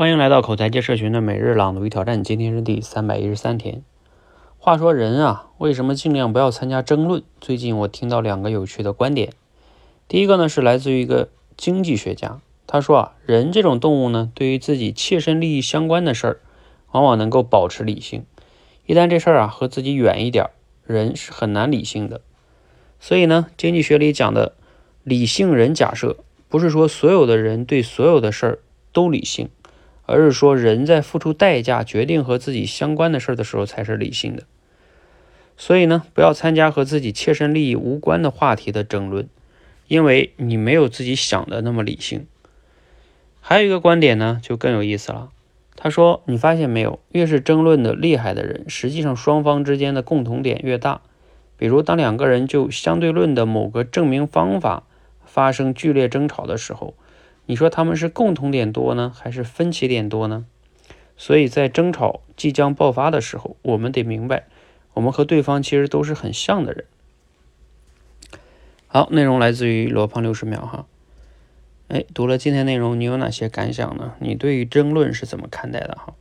欢迎来到口才界社群的每日朗读与挑战，今天是第三百一十三天。话说人啊，为什么尽量不要参加争论？最近我听到两个有趣的观点。第一个呢是来自于一个经济学家，他说啊，人这种动物呢，对于自己切身利益相关的事儿，往往能够保持理性。一旦这事儿啊和自己远一点，人是很难理性的。所以呢，经济学里讲的理性人假设，不是说所有的人对所有的事儿都理性。而是说，人在付出代价决定和自己相关的事儿的时候，才是理性的。所以呢，不要参加和自己切身利益无关的话题的争论，因为你没有自己想的那么理性。还有一个观点呢，就更有意思了。他说：“你发现没有，越是争论的厉害的人，实际上双方之间的共同点越大。比如，当两个人就相对论的某个证明方法发生剧烈争吵的时候。”你说他们是共同点多呢，还是分歧点多呢？所以在争吵即将爆发的时候，我们得明白，我们和对方其实都是很像的人。好，内容来自于罗胖六十秒哈。哎，读了今天内容，你有哪些感想呢？你对于争论是怎么看待的哈？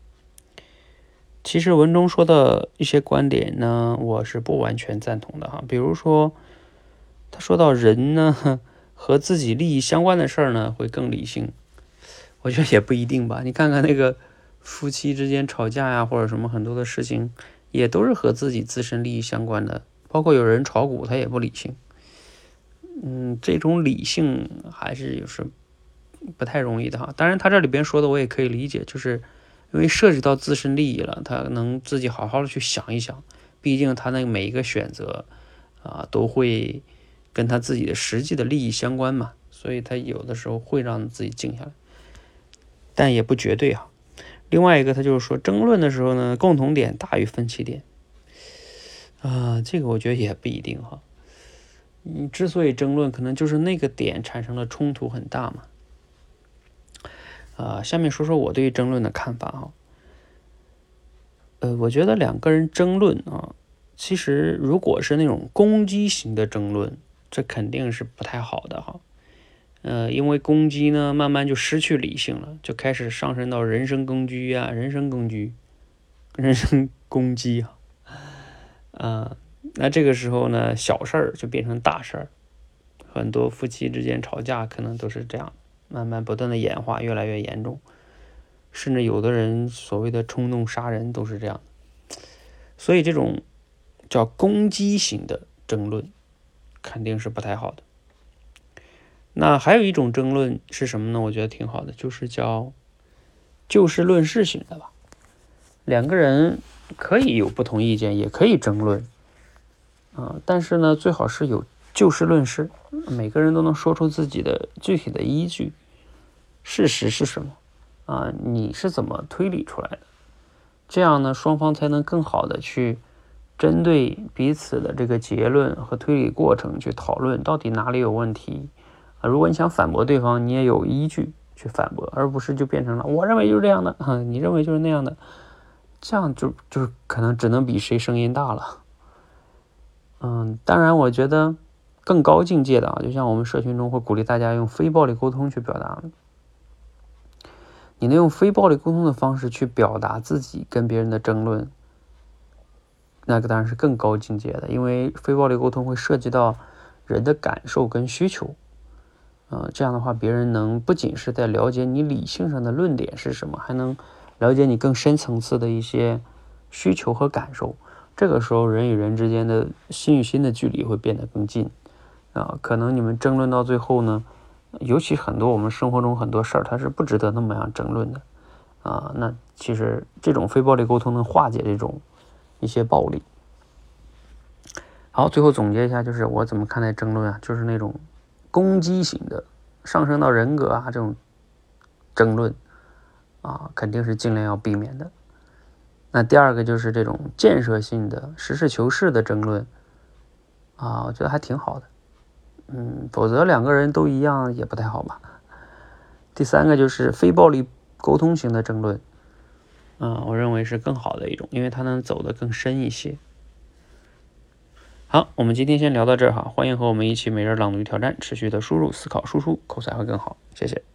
其实文中说的一些观点呢，我是不完全赞同的哈。比如说，他说到人呢。和自己利益相关的事儿呢，会更理性。我觉得也不一定吧。你看看那个夫妻之间吵架呀，或者什么很多的事情，也都是和自己自身利益相关的。包括有人炒股，他也不理性。嗯，这种理性还是是不太容易的哈。当然，他这里边说的我也可以理解，就是因为涉及到自身利益了，他能自己好好的去想一想。毕竟他那每一个选择啊，都会。跟他自己的实际的利益相关嘛，所以他有的时候会让自己静下来，但也不绝对哈。另外一个，他就是说争论的时候呢，共同点大于分歧点啊，这个我觉得也不一定哈。你之所以争论，可能就是那个点产生了冲突很大嘛。啊，下面说说我对于争论的看法哈。呃，我觉得两个人争论啊，其实如果是那种攻击型的争论。这肯定是不太好的哈，呃，因为攻击呢，慢慢就失去理性了，就开始上升到人身攻击啊，人身攻击，人身攻击啊，啊，那这个时候呢，小事儿就变成大事儿，很多夫妻之间吵架可能都是这样，慢慢不断的演化，越来越严重，甚至有的人所谓的冲动杀人都是这样，所以这种叫攻击型的争论。肯定是不太好的。那还有一种争论是什么呢？我觉得挺好的，就是叫就事论事型的吧。两个人可以有不同意见，也可以争论，啊，但是呢，最好是有就事论事，每个人都能说出自己的具体的依据，事实是什么啊？你是怎么推理出来的？这样呢，双方才能更好的去。针对彼此的这个结论和推理过程去讨论，到底哪里有问题啊？如果你想反驳对方，你也有依据去反驳，而不是就变成了我认为就是这样的，你认为就是那样的，这样就就是可能只能比谁声音大了。嗯，当然，我觉得更高境界的啊，就像我们社群中会鼓励大家用非暴力沟通去表达，你能用非暴力沟通的方式去表达自己跟别人的争论。那个当然是更高境界的，因为非暴力沟通会涉及到人的感受跟需求，呃，这样的话，别人能不仅是在了解你理性上的论点是什么，还能了解你更深层次的一些需求和感受。这个时候，人与人之间的心与心的距离会变得更近，啊，可能你们争论到最后呢，尤其很多我们生活中很多事儿，它是不值得那么样争论的，啊，那其实这种非暴力沟通能化解这种。一些暴力。好，最后总结一下，就是我怎么看待争论啊？就是那种攻击型的，上升到人格啊这种争论啊，肯定是尽量要避免的。那第二个就是这种建设性的、实事求是的争论啊，我觉得还挺好的。嗯，否则两个人都一样也不太好吧。第三个就是非暴力沟通型的争论。嗯，我认为是更好的一种，因为它能走得更深一些。好，我们今天先聊到这儿哈，欢迎和我们一起每日朗读挑战，持续的输入、思考、输出，口才会更好。谢谢。